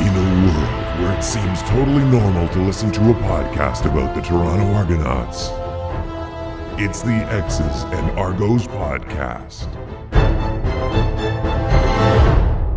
In a world where it seems totally normal to listen to a podcast about the Toronto Argonauts, it's the X's and Argos podcast.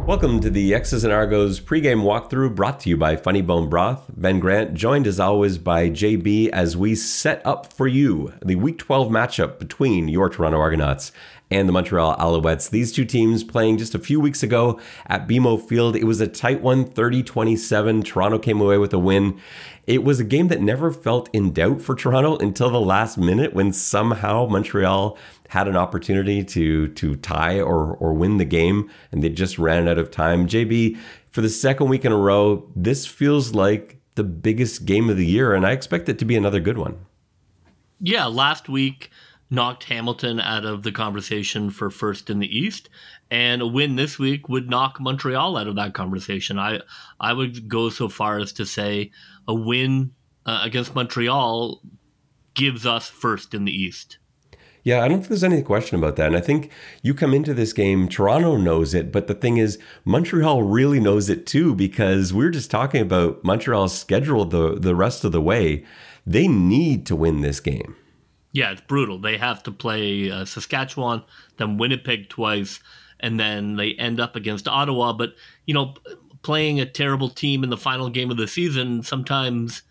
Welcome to the X's and Argos pregame walkthrough brought to you by Funny Bone Broth. Ben Grant, joined as always by JB as we set up for you the Week 12 matchup between your Toronto Argonauts and the Montreal Alouettes. These two teams playing just a few weeks ago at BMO Field. It was a tight one, 30 27. Toronto came away with a win. It was a game that never felt in doubt for Toronto until the last minute when somehow Montreal had an opportunity to to tie or or win the game and they just ran out of time. JB, for the second week in a row, this feels like the biggest game of the year and I expect it to be another good one. Yeah, last week knocked Hamilton out of the conversation for first in the East, and a win this week would knock Montreal out of that conversation. I I would go so far as to say a win uh, against Montreal gives us first in the East. Yeah, I don't think there's any question about that. And I think you come into this game, Toronto knows it, but the thing is, Montreal really knows it too, because we are just talking about Montreal's schedule the, the rest of the way. They need to win this game. Yeah, it's brutal. They have to play uh, Saskatchewan, then Winnipeg twice, and then they end up against Ottawa. But, you know, playing a terrible team in the final game of the season, sometimes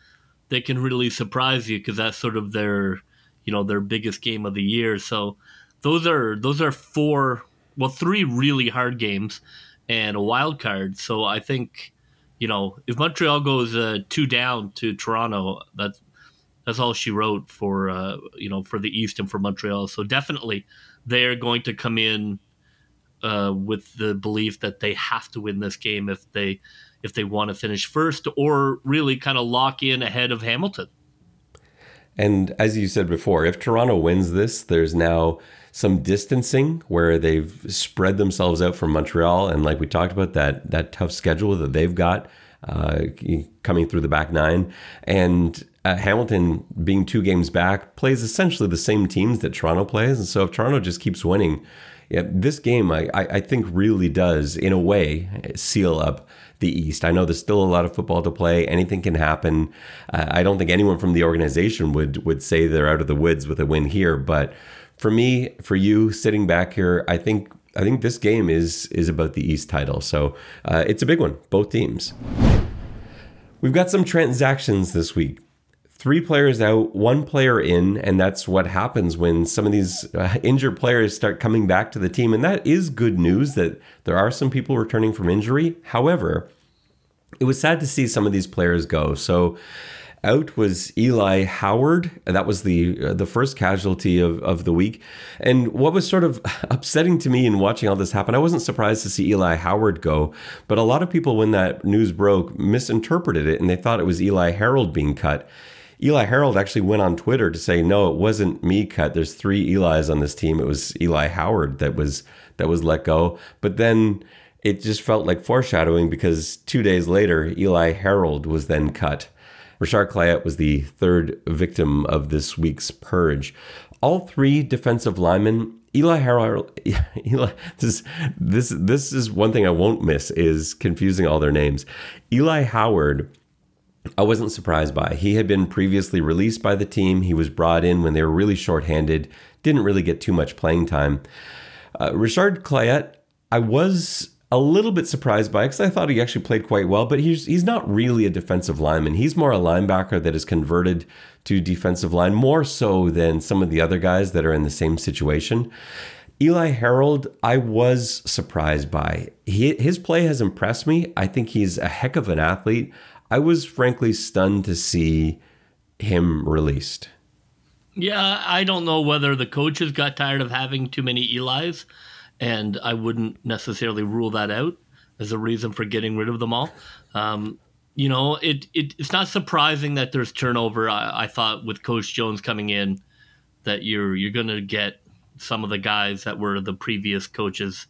they can really surprise you because that's sort of their you know their biggest game of the year. So those are those are four, well, three really hard games and a wild card. So I think you know if Montreal goes uh, two down to Toronto, that's that's all she wrote for uh, you know for the East and for Montreal. So definitely they're going to come in uh, with the belief that they have to win this game if they if they want to finish first or really kind of lock in ahead of Hamilton. And as you said before, if Toronto wins this, there's now some distancing where they've spread themselves out from Montreal, and like we talked about that that tough schedule that they've got uh, coming through the back nine, and uh, Hamilton being two games back plays essentially the same teams that Toronto plays, and so if Toronto just keeps winning, yeah, this game I, I think really does in a way seal up the East. I know there's still a lot of football to play. Anything can happen. Uh, I don't think anyone from the organization would would say they're out of the woods with a win here. But for me, for you, sitting back here, I think I think this game is is about the East title. So uh, it's a big one, both teams. We've got some transactions this week three players out, one player in, and that's what happens when some of these uh, injured players start coming back to the team. And that is good news that there are some people returning from injury. However, it was sad to see some of these players go. So out was Eli Howard. And that was the uh, the first casualty of, of the week. And what was sort of upsetting to me in watching all this happen, I wasn't surprised to see Eli Howard go, but a lot of people when that news broke misinterpreted it and they thought it was Eli Harold being cut. Eli Harold actually went on Twitter to say, "No, it wasn't me cut. There's three Eli's on this team. It was Eli Howard that was that was let go." But then it just felt like foreshadowing because two days later, Eli Harold was then cut. Richard Clayette was the third victim of this week's purge. All three defensive linemen Eli Harold, Eli, this, this, this is one thing I won't miss is confusing all their names. Eli Howard I wasn't surprised by. He had been previously released by the team. He was brought in when they were really shorthanded, didn't really get too much playing time. Uh, Richard Clayette, I was a little bit surprised by because I thought he actually played quite well, but he's he's not really a defensive lineman. He's more a linebacker that is converted to defensive line, more so than some of the other guys that are in the same situation. Eli Harold, I was surprised by. He, his play has impressed me. I think he's a heck of an athlete. I was frankly stunned to see him released. Yeah, I don't know whether the coaches got tired of having too many Eli's, and I wouldn't necessarily rule that out as a reason for getting rid of them all. Um, you know, it, it it's not surprising that there's turnover. I, I thought with Coach Jones coming in, that you're you're going to get some of the guys that were the previous coaches,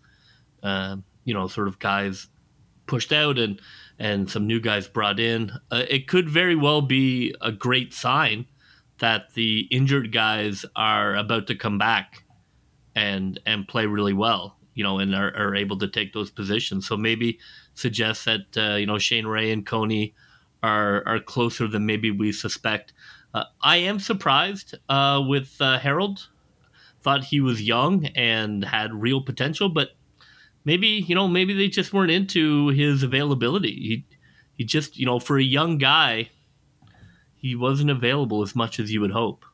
uh, you know, sort of guys pushed out and and some new guys brought in. Uh, it could very well be a great sign that the injured guys are about to come back and and play really well. you know, and are, are able to take those positions. So maybe suggest that uh, you know Shane Ray and Kony are are closer than maybe we suspect. Uh, I am surprised uh, with uh, Harold. Thought he was young and had real potential, but maybe you know maybe they just weren't into his availability. He he just you know for a young guy, he wasn't available as much as you would hope.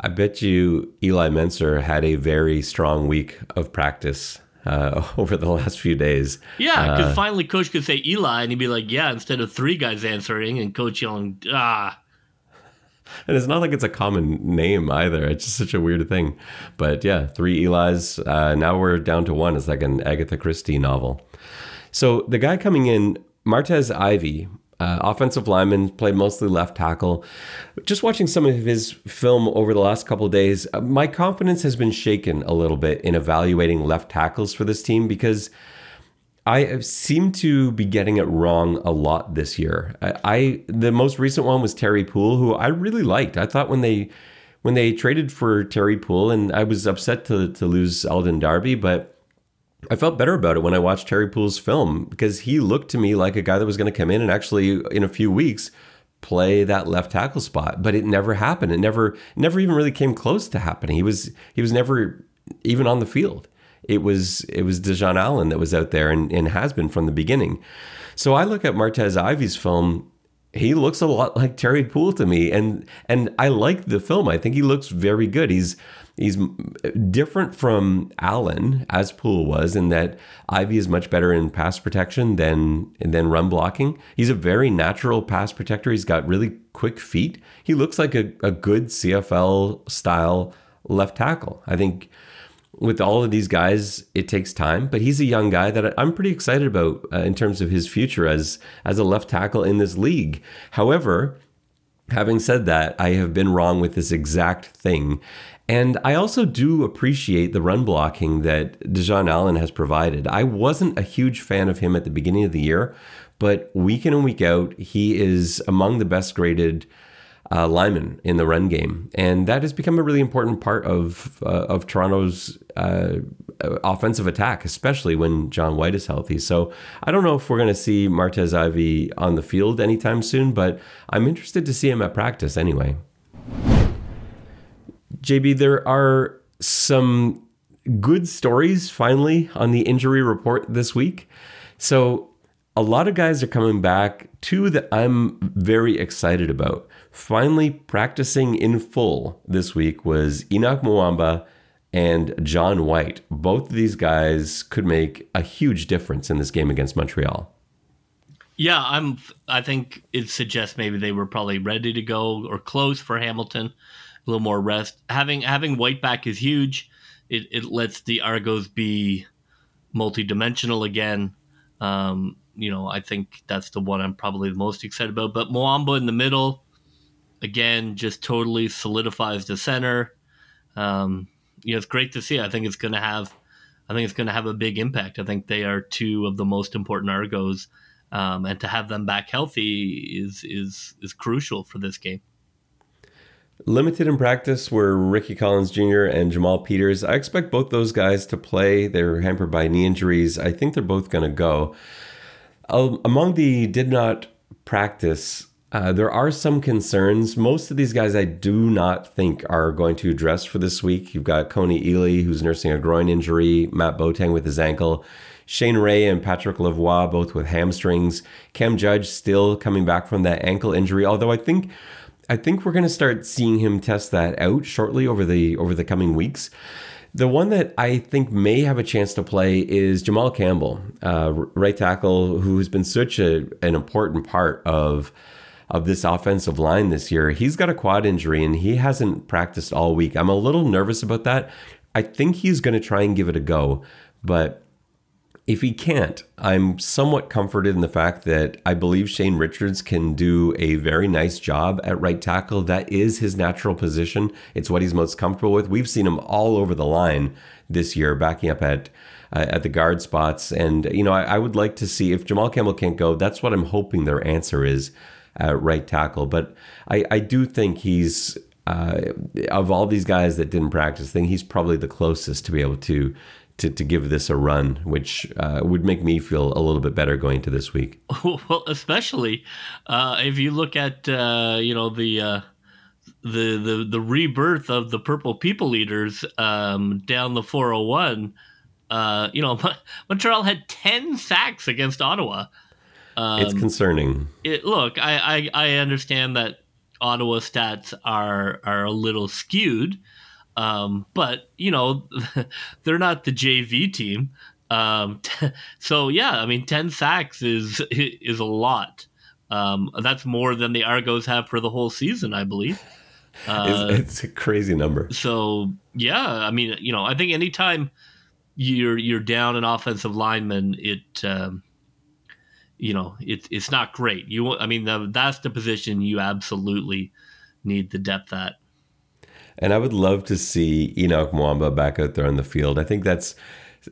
I bet you Eli Mencer had a very strong week of practice uh, over the last few days. Yeah, because uh, finally coach could say Eli, and he'd be like, "Yeah," instead of three guys answering, and coach yelling, "Ah." And it's not like it's a common name either. It's just such a weird thing. But yeah, three Eli's. Uh, now we're down to one. It's like an Agatha Christie novel. So the guy coming in, Martez Ivy, uh, offensive lineman, played mostly left tackle. Just watching some of his film over the last couple days, uh, my confidence has been shaken a little bit in evaluating left tackles for this team because I seem to be getting it wrong a lot this year. I, I the most recent one was Terry Poole, who I really liked. I thought when they when they traded for Terry Poole, and I was upset to to lose Alden Darby, but I felt better about it when I watched Terry Poole's film because he looked to me like a guy that was going to come in and actually, in a few weeks, play that left tackle spot. But it never happened. It never, never even really came close to happening. He was, he was never even on the field. It was, it was DeJon Allen that was out there and, and has been from the beginning. So I look at Martez Ivy's film. He looks a lot like Terry Poole to me, and and I like the film. I think he looks very good. He's He's different from Allen, as Poole was, in that Ivy is much better in pass protection than than run blocking. He's a very natural pass protector. He's got really quick feet. He looks like a, a good CFL style left tackle. I think with all of these guys, it takes time, but he's a young guy that I'm pretty excited about uh, in terms of his future as as a left tackle in this league. However, having said that, I have been wrong with this exact thing. And I also do appreciate the run blocking that DeJon Allen has provided. I wasn't a huge fan of him at the beginning of the year, but week in and week out, he is among the best graded uh, linemen in the run game, and that has become a really important part of uh, of Toronto's uh, offensive attack, especially when John White is healthy. So I don't know if we're going to see Martez Ivy on the field anytime soon, but I'm interested to see him at practice anyway. JB, there are some good stories finally on the injury report this week. So, a lot of guys are coming back. Two that I'm very excited about. Finally, practicing in full this week was Henoc Muamba and John White. Both of these guys could make a huge difference in this game against Montreal. Yeah, I'm. I think it suggests maybe they were probably ready to go or close for Hamilton a little more rest. Having having White back is huge. It it lets the Argos be multi-dimensional again. Um, you know, I think that's the one I'm probably the most excited about. But Muamba in the middle, again, just totally solidifies the center. Um, you know, it's great to see. I think it's going to have, I think it's going to have a big impact. I think they are two of the most important Argos, um, and to have them back healthy is is is crucial for this game. Limited in practice were Ricky Collins Jr. and Jamal Peters. I expect both those guys to play. They're hampered by knee injuries. I think they're both going to go. Uh, among the did not practice, uh, there are some concerns. Most of these guys I do not think are going to dress for this week. You've got Kony Ealy, who's nursing a groin injury, Matt Boateng with his ankle, Shane Ray and Patrick Lavoie both with hamstrings, Cam Judge still coming back from that ankle injury, although I think I think we're going to start seeing him test that out shortly over the over the coming weeks. The one that I think may have a chance to play is Jamal Campbell, uh, right tackle, who has been such a, an important part of of this offensive line this year. He's got a quad injury and he hasn't practiced all week. I'm a little nervous about that. I think he's going to try and give it a go, but if he can't, I'm somewhat comforted in the fact that I believe Shane Richards can do a very nice job at right tackle. That is his natural position. It's what he's most comfortable with. We've seen him all over the line this year, backing up at uh, at the guard spots. And you know, I, I, would like to see if Jamal Campbell can't go. That's what I'm hoping their answer is at right tackle. But I, I do think he's uh, of all these guys that didn't practice, I think he's probably the closest to be able to to, to give this a run, which uh, would make me feel a little bit better going to this week. Well, especially uh, if you look at uh, you know the uh, the the the rebirth of the Purple People Eaters um, down the 401. Uh, you know, Montreal had ten sacks against Ottawa. Um, it's concerning. It, look, I, I I understand that Ottawa stats are are a little skewed. Um, but you know, they're not the JV team. Um, so yeah, I mean, ten sacks is is a lot. Um, that's more than the Argos have for the whole season, I believe. Uh, it's, it's, a crazy number. So yeah, I mean, you know, I think anytime you're you're down an offensive lineman, it um, you know, it's it's not great. You, I mean, that's the position you absolutely need the depth at. And I would love to see Henoc Muamba back out there on the field. I think that's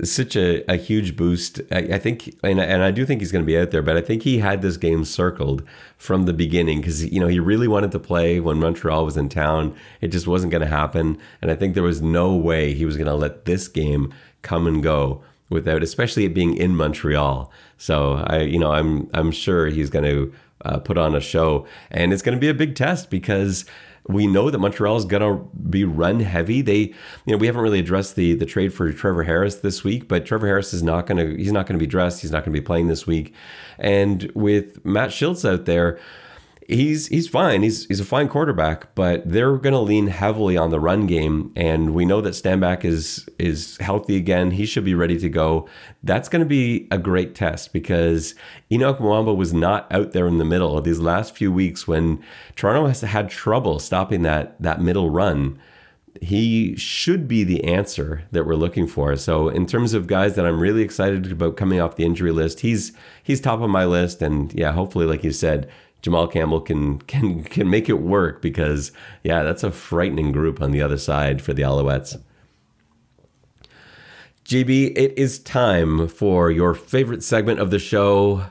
such a, a huge boost. I, I think, and, and I do think he's going to be out there, but I think he had this game circled from the beginning because, you know, he really wanted to play when Montreal was in town. It just wasn't going to happen. And I think there was no way he was going to let this game come and go without, especially it being in Montreal. So I, you know, I'm, I'm sure he's going to uh, put on a show and it's going to be a big test because we know that Montreal is going to be run heavy. They, you know, we haven't really addressed the the trade for Trevor Harris this week, but Trevor Harris is not going to he's not going to be dressed. He's not going to be playing this week. And with Matt Shiltz out there, he's he's fine. He's he's a fine quarterback, but they're going to lean heavily on the run game, and we know that Stanback is is healthy again. He should be ready to go. That's going to be a great test because Henoc Muamba was not out there in the middle of these last few weeks when Toronto has had trouble stopping that that middle run. He should be the answer that we're looking for. So, in terms of guys that I'm really excited about coming off the injury list, he's he's top of my list. And yeah, hopefully, like you said, Jamal Campbell can can can make it work because yeah, that's a frightening group on the other side for the Alouettes. JB, it is time for your favorite segment of the show.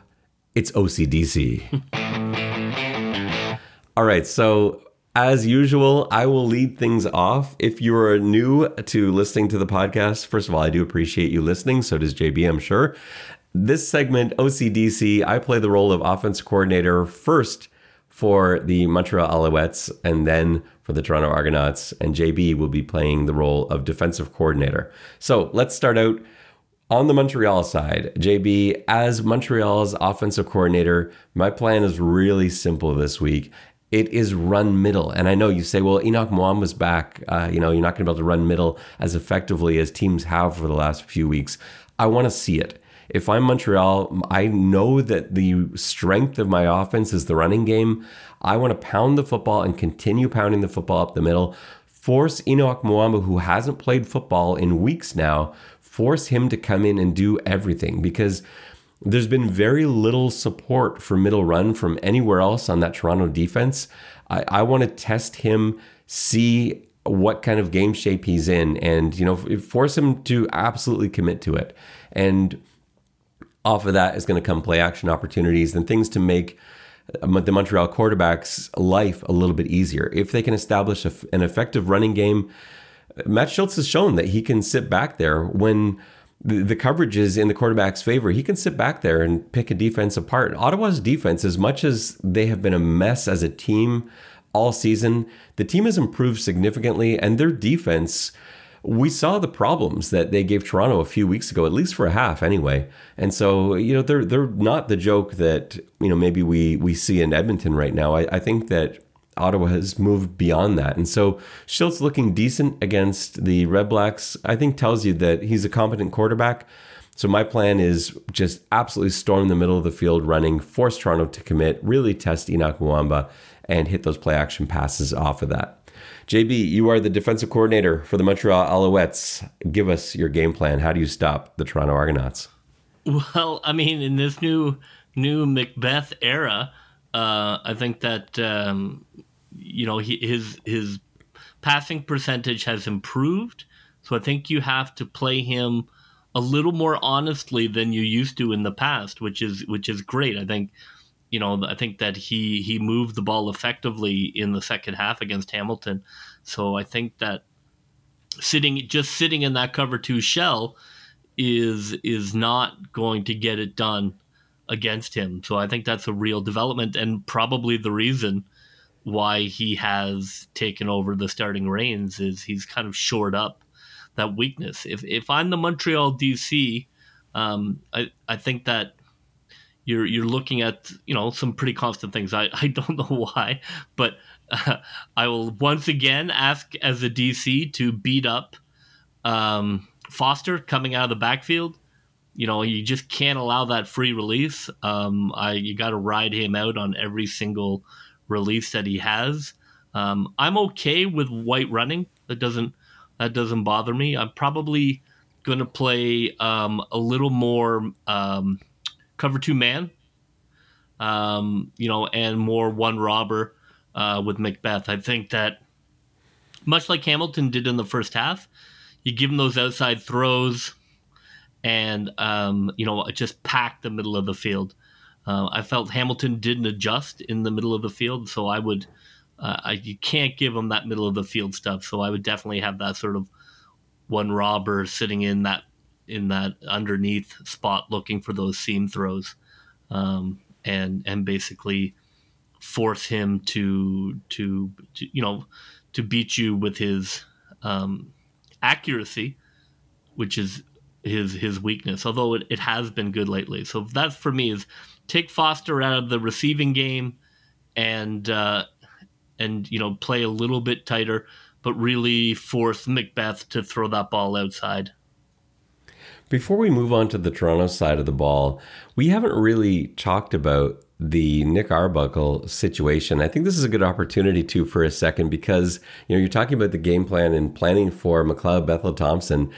It's OCDC. All right, so as usual, I will lead things off. If you are new to listening to the podcast, first of all, I do appreciate you listening. So does JB, I'm sure. This segment, OCDC, I play the role of offense coordinator first for the Montreal Alouettes and then for the Toronto Argonauts. And JB will be playing the role of defensive coordinator. So let's start out on the Montreal side. JB, as Montreal's offensive coordinator, my plan is really simple this week. It is run middle. And I know you say, well, Henoc Muamba was back. Uh, you know, you're not going to be able to run middle as effectively as teams have for the last few weeks. I want to see it if I'm Montreal, I know that the strength of my offense is the running game. I want to pound the football and continue pounding the football up the middle. Force Henoc Muamba, who hasn't played football in weeks now, force him to come in and do everything because there's been very little support for middle run from anywhere else on that Toronto defense. I, I want to test him, see what kind of game shape he's in, and you know, force him to absolutely commit to it. And off of that is going to come play action opportunities and things to make uh, the Montreal quarterback's life a little bit easier. If they can establish a, an effective running game, Matt Shiltz has shown that he can sit back there when the, the coverage is in the quarterback's favor. He can sit back there and pick a defense apart. Ottawa's defense, as much as they have been a mess as a team all season, the team has improved significantly, and their defense we saw the problems that they gave Toronto a few weeks ago, at least for a half anyway. And so, you know, they're they're not the joke that, you know, maybe we we see in Edmonton right now. I, I think that Ottawa has moved beyond that. And so Shiltz looking decent against the Redblacks, I think tells you that he's a competent quarterback. So my plan is just absolutely storm the middle of the field running, force Toronto to commit, really test Henoc Muamba, and hit those play action passes off of that. JB, you are the defensive coordinator for the Montreal Alouettes. Give us your game plan. How do you stop the Toronto Argonauts? Well, I mean, in this new new Macbeth era, uh, I think that um, you know he, his his passing percentage has improved. So I think you have to play him a little more honestly than you used to in the past, which is which is great. I think you know, I think that he he moved the ball effectively in the second half against Hamilton. So I think that sitting just sitting in that cover two shell is is not going to get it done against him. So I think that's a real development and probably the reason why he has taken over the starting reins is he's kind of shored up that weakness. If if I'm the Montreal DC, um, I I think that you're you're looking at you know some pretty constant things. I I don't know why, but uh, I will once again ask as a DC to beat up um, Foster coming out of the backfield. You know, you just can't allow that free release. Um, I you got to ride him out on every single release that he has. Um, I'm okay with White running. That doesn't that doesn't bother me. I'm probably going to play um, a little more um, cover two man, um, you know, and more one robber uh, with Macbeth. I think that much like Hamilton did in the first half, you give him those outside throws and, um, you know, just pack the middle of the field. Uh, I felt Hamilton didn't adjust in the middle of the field, so I would. Uh, I, you can't give him that middle of the field stuff, so I would definitely have that sort of one robber sitting in that in that underneath spot looking for those seam throws, um, and and basically force him to, to, to you know to beat you with his um, accuracy, which is his his weakness. Although it, it has been good lately, so that for me is take Foster out of the receiving game and uh, and you know play a little bit tighter, but really force Macbeth to throw that ball outside. Before we move on to the Toronto side of the ball, we haven't really talked about the Nick Arbuckle situation. I think this is a good opportunity to for a second because you know you're talking about the game plan and planning for McLeod Bethel Thompson.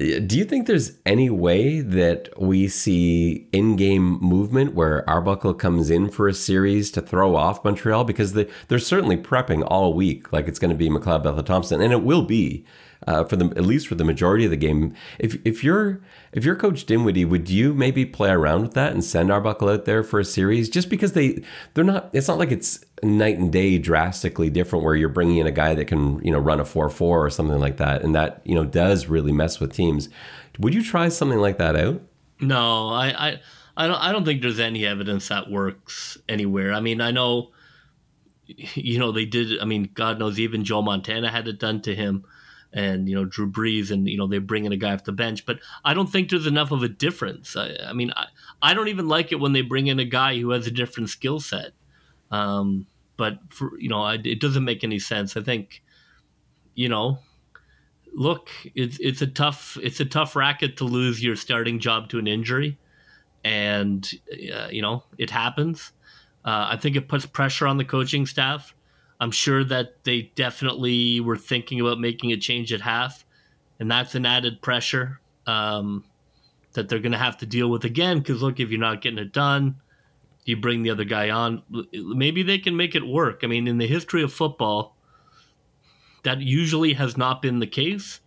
Do you think there's any way that we see in-game movement where Arbuckle comes in for a series to throw off Montreal because they, they're certainly prepping all week like it's going to be McLeod Bethel Thompson and it will be uh, for the at least for the majority of the game. If if you're if you're Coach Dinwiddie, would you maybe play around with that and send Arbuckle out there for a series just because they they're not? It's not like it's night and day drastically different where you're bringing in a guy that can you know run a four four or something like that, and that you know does really mess with teams. Would you try something like that out? No, I I I don't I don't think there's any evidence that works anywhere. I mean, I know you know they did. I mean, God knows even Joe Montana had it done to him and you know Drew Brees, and you know they bring in a guy off the bench. But I don't think there's enough of a difference. I, I mean, I, I don't even like it when they bring in a guy who has a different skill set. Um, but for you know, I, it doesn't make any sense. I think, you know, look, it's it's a tough it's a tough racket to lose your starting job to an injury, and uh, you know it happens. Uh, I think it puts pressure on the coaching staff. I'm sure that they definitely were thinking about making a change at half, and that's an added pressure um, that they're going to have to deal with again. Because look, if you're not getting it done, you bring the other guy on. Maybe they can make it work. I mean, in the history of football, that usually has not been the case.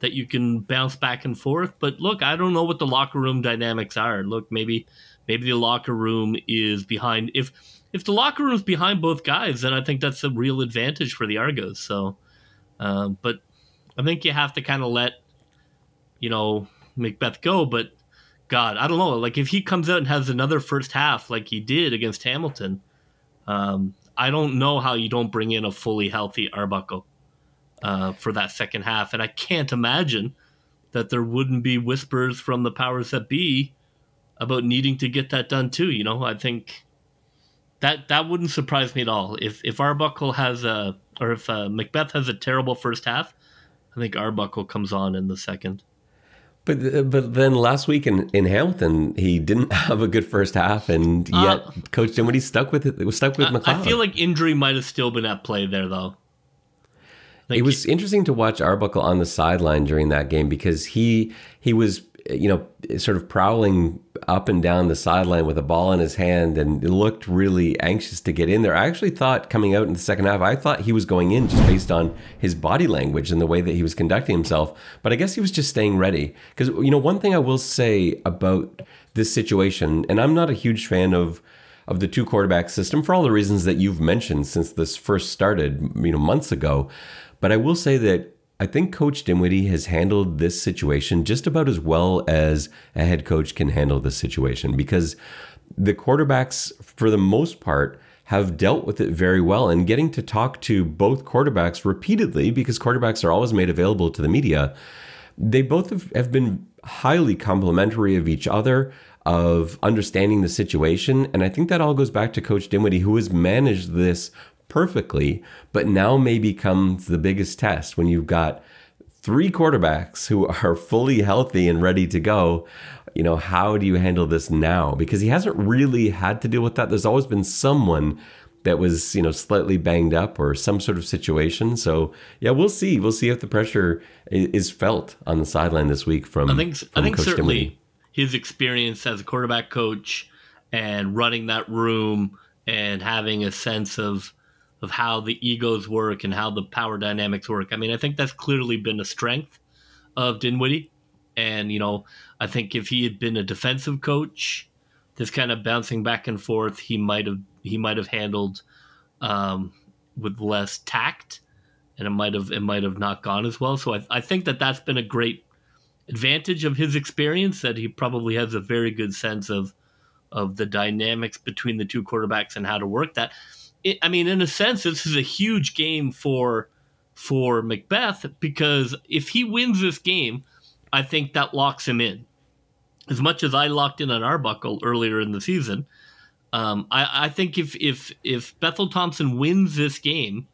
That you can bounce back and forth. But look, I don't know what the locker room dynamics are. Look, maybe maybe the locker room is behind. If if the locker room's behind both guys, then I think that's a real advantage for the Argos. So, uh, but I think you have to kind of let you know Macbeth go. But God, I don't know. Like if he comes out and has another first half like he did against Hamilton, um, I don't know how you don't bring in a fully healthy Arbuckle uh, for that second half, and I can't imagine that there wouldn't be whispers from the powers that be about needing to get that done too. You know, I think that that wouldn't surprise me at all. If if Arbuckle has a or if uh, McBeth has a terrible first half, I think Arbuckle comes on in the second. But but then last week in, in Hamilton, he didn't have a good first half, and uh, yet uh, Coach Dinwiddie stuck with it. Was stuck with McLeod. I feel like injury might have still been at play there, though. Like it was interesting to watch Arbuckle on the sideline during that game because he he was you know, sort of prowling up and down the sideline with a ball in his hand and looked really anxious to get in there. I actually thought coming out in the second half, I thought he was going in just based on his body language and the way that he was conducting himself. But I guess he was just staying ready. Because, you know, one thing I will say about this situation, and I'm not a huge fan of of the two quarterback system for all the reasons that you've mentioned since this first started, you know, months ago. But I will say that I think Coach Dinwiddie has handled this situation just about as well as a head coach can handle this situation because the quarterbacks, for the most part, have dealt with it very well. And getting to talk to both quarterbacks repeatedly, because quarterbacks are always made available to the media, they both have, been highly complimentary of each other, of understanding the situation. And I think that all goes back to Coach Dinwiddie, who has managed this perfectly, but now may become the biggest test when you've got three quarterbacks who are fully healthy and ready to go. You know, how do you handle this now? Because he hasn't really had to deal with that. There's always been someone that was, you know, slightly banged up or some sort of situation. So, yeah, we'll see. We'll see if the pressure is felt on the sideline this week from I think from I think Coach certainly his experience as a quarterback coach and running that room and having a sense of of how the egos work and how the power dynamics work. I mean, I think that's clearly been a strength of Dinwiddie. And, you know, I think if he had been a defensive coach, this kind of bouncing back and forth, he might have he might have handled um, with less tact, and it might have it might have not gone as well. So I, I think that that's been a great advantage of his experience that he probably has a very good sense of of the dynamics between the two quarterbacks and how to work that. It, I mean, in a sense, this is a huge game for for Macbeth because if he wins this game, I think that locks him in. As much as I locked in on Arbuckle earlier in the season, um, I, I think if if if Bethel Thompson wins this game,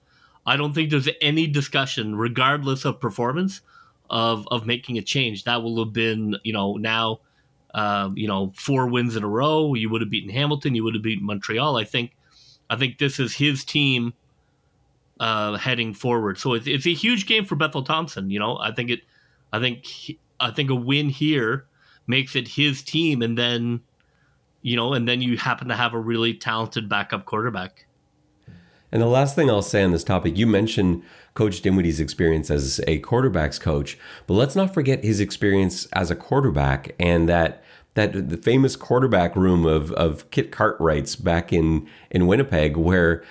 I don't think there's any discussion, regardless of performance, of of making a change. That will have been, you know, now, um, you know, four wins in a row. You would have beaten Hamilton. You would have beaten Montreal. I think, I think this is his team uh, heading forward. So it's, it's a huge game for Bethel Thompson. You know, I think it, I think, I think a win here makes it his team, and then, you know, and then you happen to have a really talented backup quarterback. And the last thing I'll say on this topic, you mentioned Coach Dinwiddie's experience as a quarterbacks coach, but let's not forget his experience as a quarterback and that that the famous quarterback room of of Kit Cartwright's back in in Winnipeg, where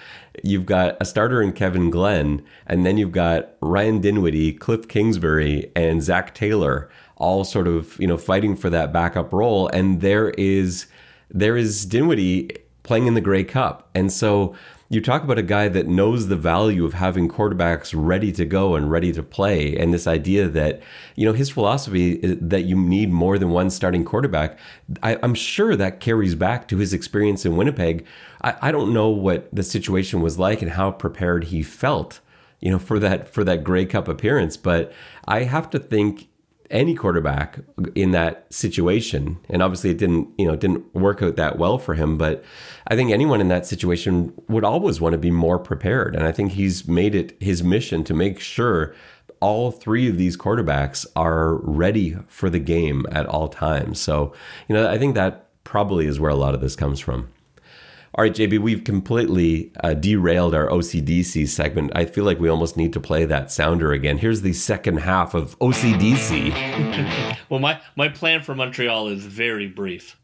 you've got a starter in Kevin Glenn, and then you've got Ryan Dinwiddie, Cliff Kingsbury, and Zach Taylor, all sort of you know fighting for that backup role, and there is there is Dinwiddie playing in the Grey Cup, and so you talk about a guy that knows the value of having quarterbacks ready to go and ready to play and this idea that you know his philosophy uh, that you need more than one starting quarterback I, am sure that carries back to his experience in winnipeg. I, I don't know what the situation was like and how prepared he felt you know for that for that Grey Cup appearance but i have to think any quarterback in that situation. And obviously it didn't you know didn't work out that well for him but i think anyone in that situation would always want to be more prepared. And i think he's made it his mission to make sure all three of these quarterbacks are ready for the game at all times. So you know i think that probably is where a lot of this comes from all right, JB, we've completely uh, derailed our OCDC segment. I feel like we almost need to play that sounder again. Here's the second half of OCDC. well, my, my plan for Montreal is very brief.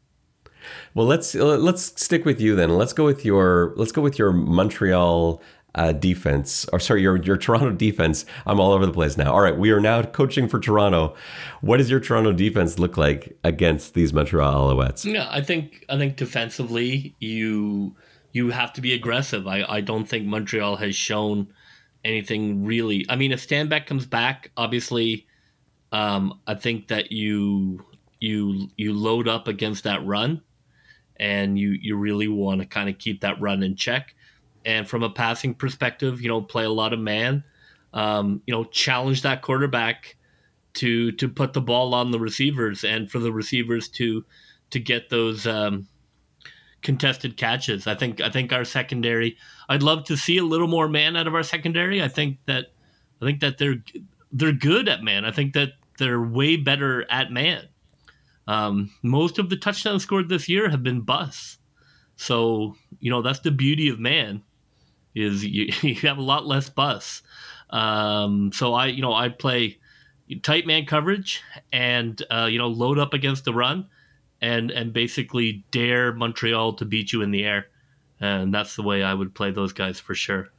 Well, let's let's stick with you then. Let's go with your let's go with your Montreal uh, defense, or sorry, your your Toronto defense. I'm all over the place now. All right, we are now coaching for Toronto. What does your Toronto defense look like against these Montreal Alouettes? Yeah, I think I think defensively you you have to be aggressive. I I don't think Montreal has shown anything really. I mean, if Stanback comes back, obviously, um, I think that you you you load up against that run, and you you really want to kind of keep that run in check and from a passing perspective, you know, play a lot of man. Um, you know, challenge that quarterback to to put the ball on the receivers and for the receivers to to get those um, contested catches. I think I think our secondary. I'd love to see a little more man out of our secondary. I think that I think that they're they're good at man. I think that they're way better at man. Um, most of the touchdowns scored this year have been busts. So you know that's the beauty of man is you, you have a lot less bus. Um, so I, you know, I play tight man coverage and uh, you know load up against the run, and and basically dare Montreal to beat you in the air, and that's the way I would play those guys for sure.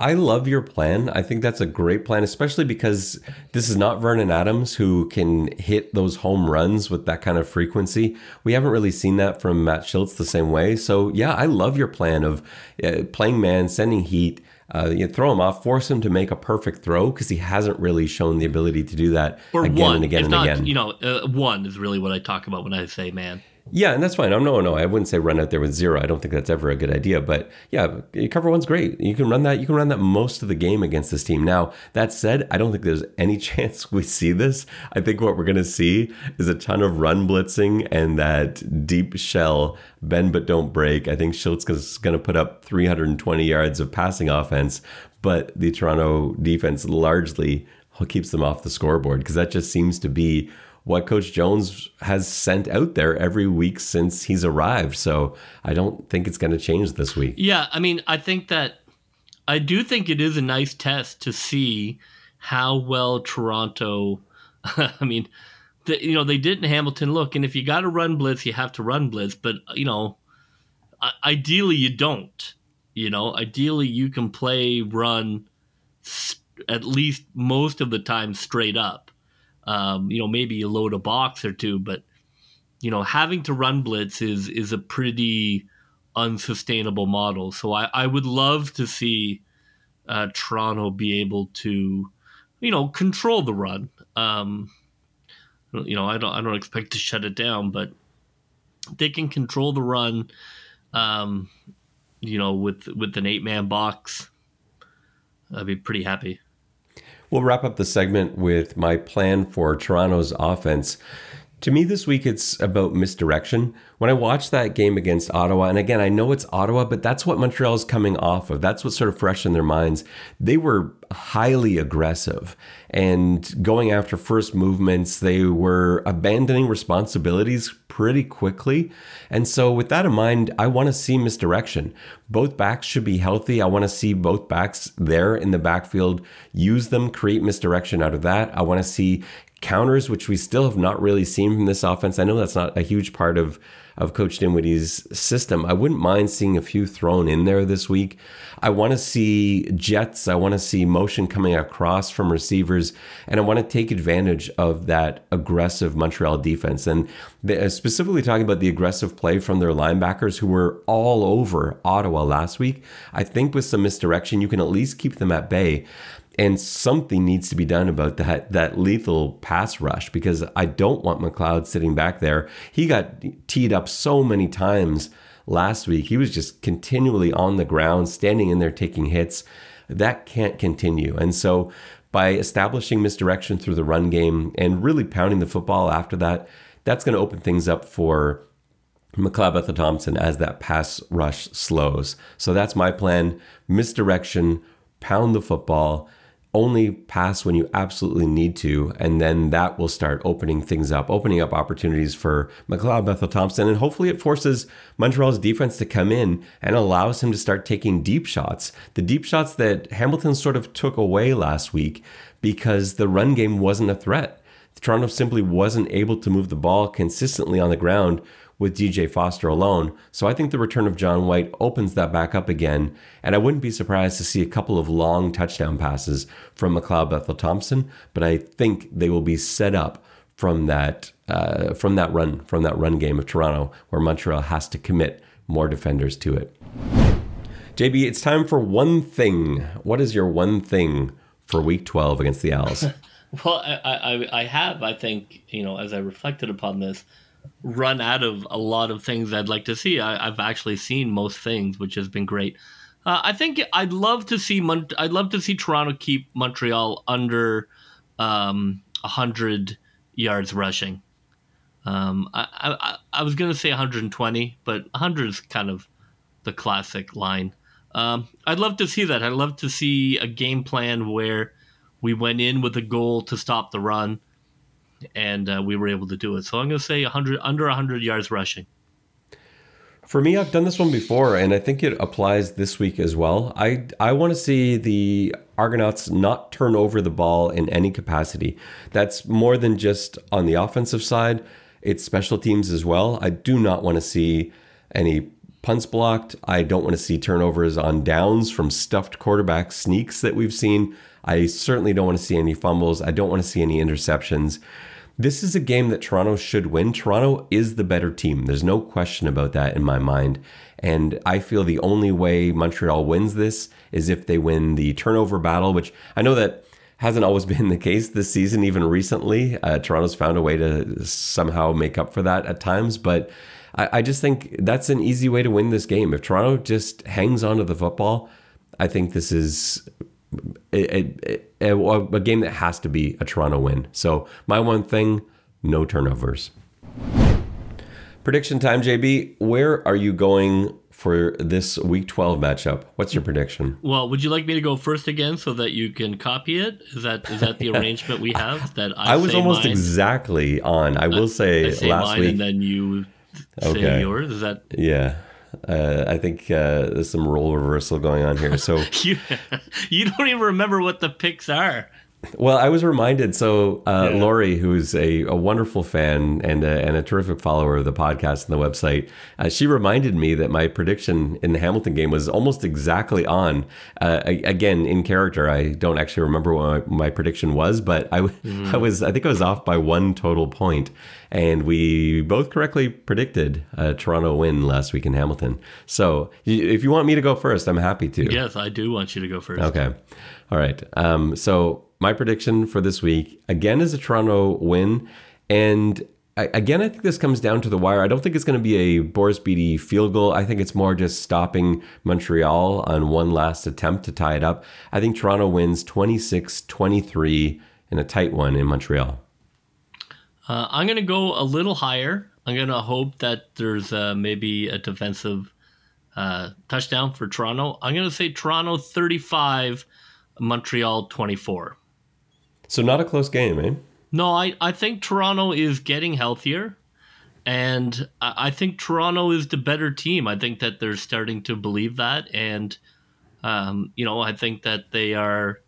I love your plan. I think that's a great plan, especially because this is not Vernon Adams who can hit those home runs with that kind of frequency. We haven't really seen that from Matt Shiltz the same way. So, yeah, I love your plan of uh, playing man, sending heat. Uh, you throw him off, force him to make a perfect throw because he hasn't really shown the ability to do that or again one, and again and not, again. You know, uh, one is really what I talk about when I say man. Yeah, and that's fine. I'm no, no. I wouldn't say run out there with zero. I don't think that's ever a good idea. But yeah, cover one's great. You can run that. You can run that most of the game against this team. Now that said, I don't think there's any chance we see this. I think what we're going to see is a ton of run blitzing and that deep shell bend but don't break. I think Shiltz is going to put up 320 yards of passing offense, but the Toronto defense largely keeps them off the scoreboard because that just seems to be what Coach Jones has sent out there every week since he's arrived. So I don't think it's going to change this week. Yeah, I mean, I think that I do think it is a nice test to see how well Toronto. I mean, the, you know, they did in Hamilton. Look, and if you got to run blitz, you have to run blitz. But you know, ideally you don't. You know, ideally you can play run at least most of the time straight up um, you know, maybe you load a box or two, but you know, having to run blitz is is a pretty unsustainable model. So I, I would love to see uh, Toronto be able to, you know, control the run. Um, you know, I don't I don't expect to shut it down, but they can control the run. Um, you know, with with an eight man box, I'd be pretty happy. We'll wrap up the segment with my plan for Toronto's offense. To me, this week it's about misdirection. When I watched that game against Ottawa, and again, I know it's Ottawa, but that's what Montreal is coming off of. That's what's sort of fresh in their minds. They were highly aggressive and going after first movements. They were abandoning responsibilities pretty quickly. And so, with that in mind, I want to see misdirection. Both backs should be healthy. I want to see both backs there in the backfield, use them, create misdirection out of that. I want to see counters, which we still have not really seen from this offense. I know that's not a huge part of of Coach Dinwiddie's system. I wouldn't mind seeing a few thrown in there this week. I want to see jets. I want to see motion coming across from receivers, and I want to take advantage of that aggressive Montreal defense. And uh, specifically talking about the aggressive play from their linebackers who were all over Ottawa last week. I think with some misdirection, you can at least keep them at bay and something needs to be done about that that lethal pass rush because I don't want McLeod sitting back there. He got teed up so many times last week. He was just continually on the ground, standing in there taking hits. That can't continue. And so by establishing misdirection through the run game and really pounding the football after that, that's going to open things up for McLeod Bethel Thompson as that pass rush slows. So that's my plan. Misdirection, pound the football only pass when you absolutely need to, and then that will start opening things up, opening up opportunities for McLeod Bethel Thompson, and hopefully it forces Montreal's defense to come in and allows him to start taking deep shots. The deep shots that Hamilton sort of took away last week because the run game wasn't a threat. Toronto simply wasn't able to move the ball consistently on the ground with DJ Foster alone. So I think the return of John White opens that back up again. And I wouldn't be surprised to see a couple of long touchdown passes from McLeod Bethel Thompson, but I think they will be set up from that uh, from that run from that run game of Toronto, where Montreal has to commit more defenders to it. JB, it's time for one thing. What is your one thing for Week 12 against the Owls? well, I, I I have I think you know as I reflected upon this run out of a lot of things I'd like to see. I, have actually seen most things, which has been great. Uh, I think I'd love to see Mon- I'd love to see Toronto keep Montreal under um, 100 yards rushing. Um, I, I, I was going to say 120, but 100 is kind of the classic line. Um, I'd love to see that. I'd love to see a game plan where we went in with a goal to stop the run and uh, we were able to do it. So I'm going to say 100 under 100 yards rushing. For me, I've done this one before, and I think it applies this week as well. I I want to see the Argonauts not turn over the ball in any capacity. That's more than just on the offensive side; it's special teams as well. I do not want to see any punts blocked. I don't want to see turnovers on downs from stuffed quarterback sneaks that we've seen. I certainly don't want to see any fumbles. I don't want to see any interceptions. This is a game that Toronto should win. Toronto is the better team. There's no question about that in my mind. And I feel the only way Montreal wins this is if they win the turnover battle, which I know that hasn't always been the case this season, even recently. Uh, Toronto's found a way to somehow make up for that at times. But I, I just think that's an easy way to win this game. If Toronto just hangs on to the football, I think this is a, a, a, game that has to be a Toronto win. So my one thing, no turnovers. Prediction time, JB. Where are you going for this Week 12 matchup? What's your prediction? Well, would you like me to go first again so that you can copy it? Is that is that the arrangement we have? That I, I was almost mine, exactly on. I will say, I say last week, and then you say okay. yours. Is that yeah? Uh, I think uh, there's some role reversal going on here. So you, you don't even remember what the picks are. Well, I was reminded. So, uh, yeah. Lori, who's a, a wonderful fan and a, and a terrific follower of the podcast and the website, uh, she reminded me that my prediction in the Hamilton game was almost exactly on. Uh, again, in character, I don't actually remember what my, my prediction was, but I, mm. I was I think I was off by one total point, and we both correctly predicted a Toronto win last week in Hamilton. So, if you want me to go first, I'm happy to. Yes, I do want you to go first. Okay, all right. Um, so my prediction for this week again is a Toronto win, and again, I think this comes down to the wire. I don't think it's going to be a Boris Bede field goal. I think it's more just stopping Montreal on one last attempt to tie it up. I think Toronto wins 26 23 in a tight one in Montreal. Uh, I'm going to go a little higher. I'm going to hope that there's uh, maybe a defensive uh, touchdown for Toronto. I'm going to say Toronto 35, Montreal 24. So not a close game, eh? No, I, I think Toronto is getting healthier. And I, think Toronto is the better team. I think that they're starting to believe that. And, um, you know, I think that they are,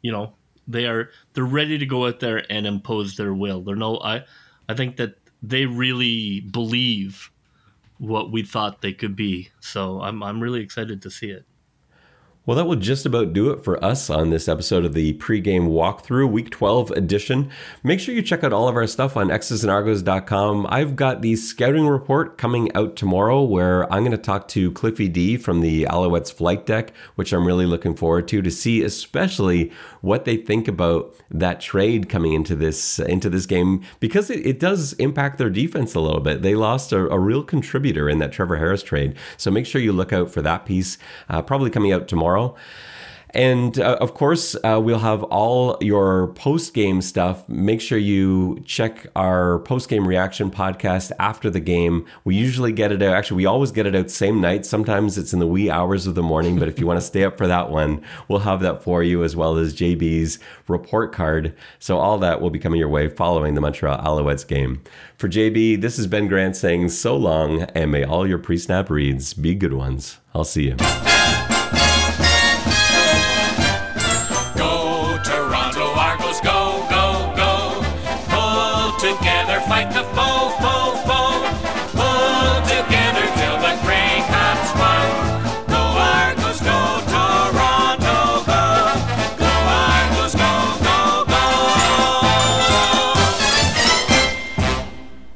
you know, they are, they're ready to go out there and impose their will. They're no, I, I think that they really believe what we thought they could be. So I'm, I'm really excited to see it. Well, that will just about do it for us on this episode of the pregame walkthrough, week 12 edition. Make sure you check out all of our stuff on xsandargos.com. I've got the scouting report coming out tomorrow where I'm going to talk to Cliffy D from the Alouettes flight deck, which I'm really looking forward to, to see especially what they think about that trade coming into this into this game because it, it does impact their defense a little bit. They lost a, a, real contributor in that Trevor Harris trade. So make sure you look out for that piece, uh, probably coming out tomorrow tomorrow. And uh, of course, uh, we'll have all your post game stuff. Make sure you check our post game reaction podcast after the game. We usually get it out. Actually, we always get it out same night. Sometimes it's in the wee hours of the morning. But if you want to stay up for that one, we'll have that for you as well as JB's report card. So all that will be coming your way following the Montreal Alouettes game. For JB, this is Ben Grant saying so long, and may all your pre snap reads be good ones. I'll see you.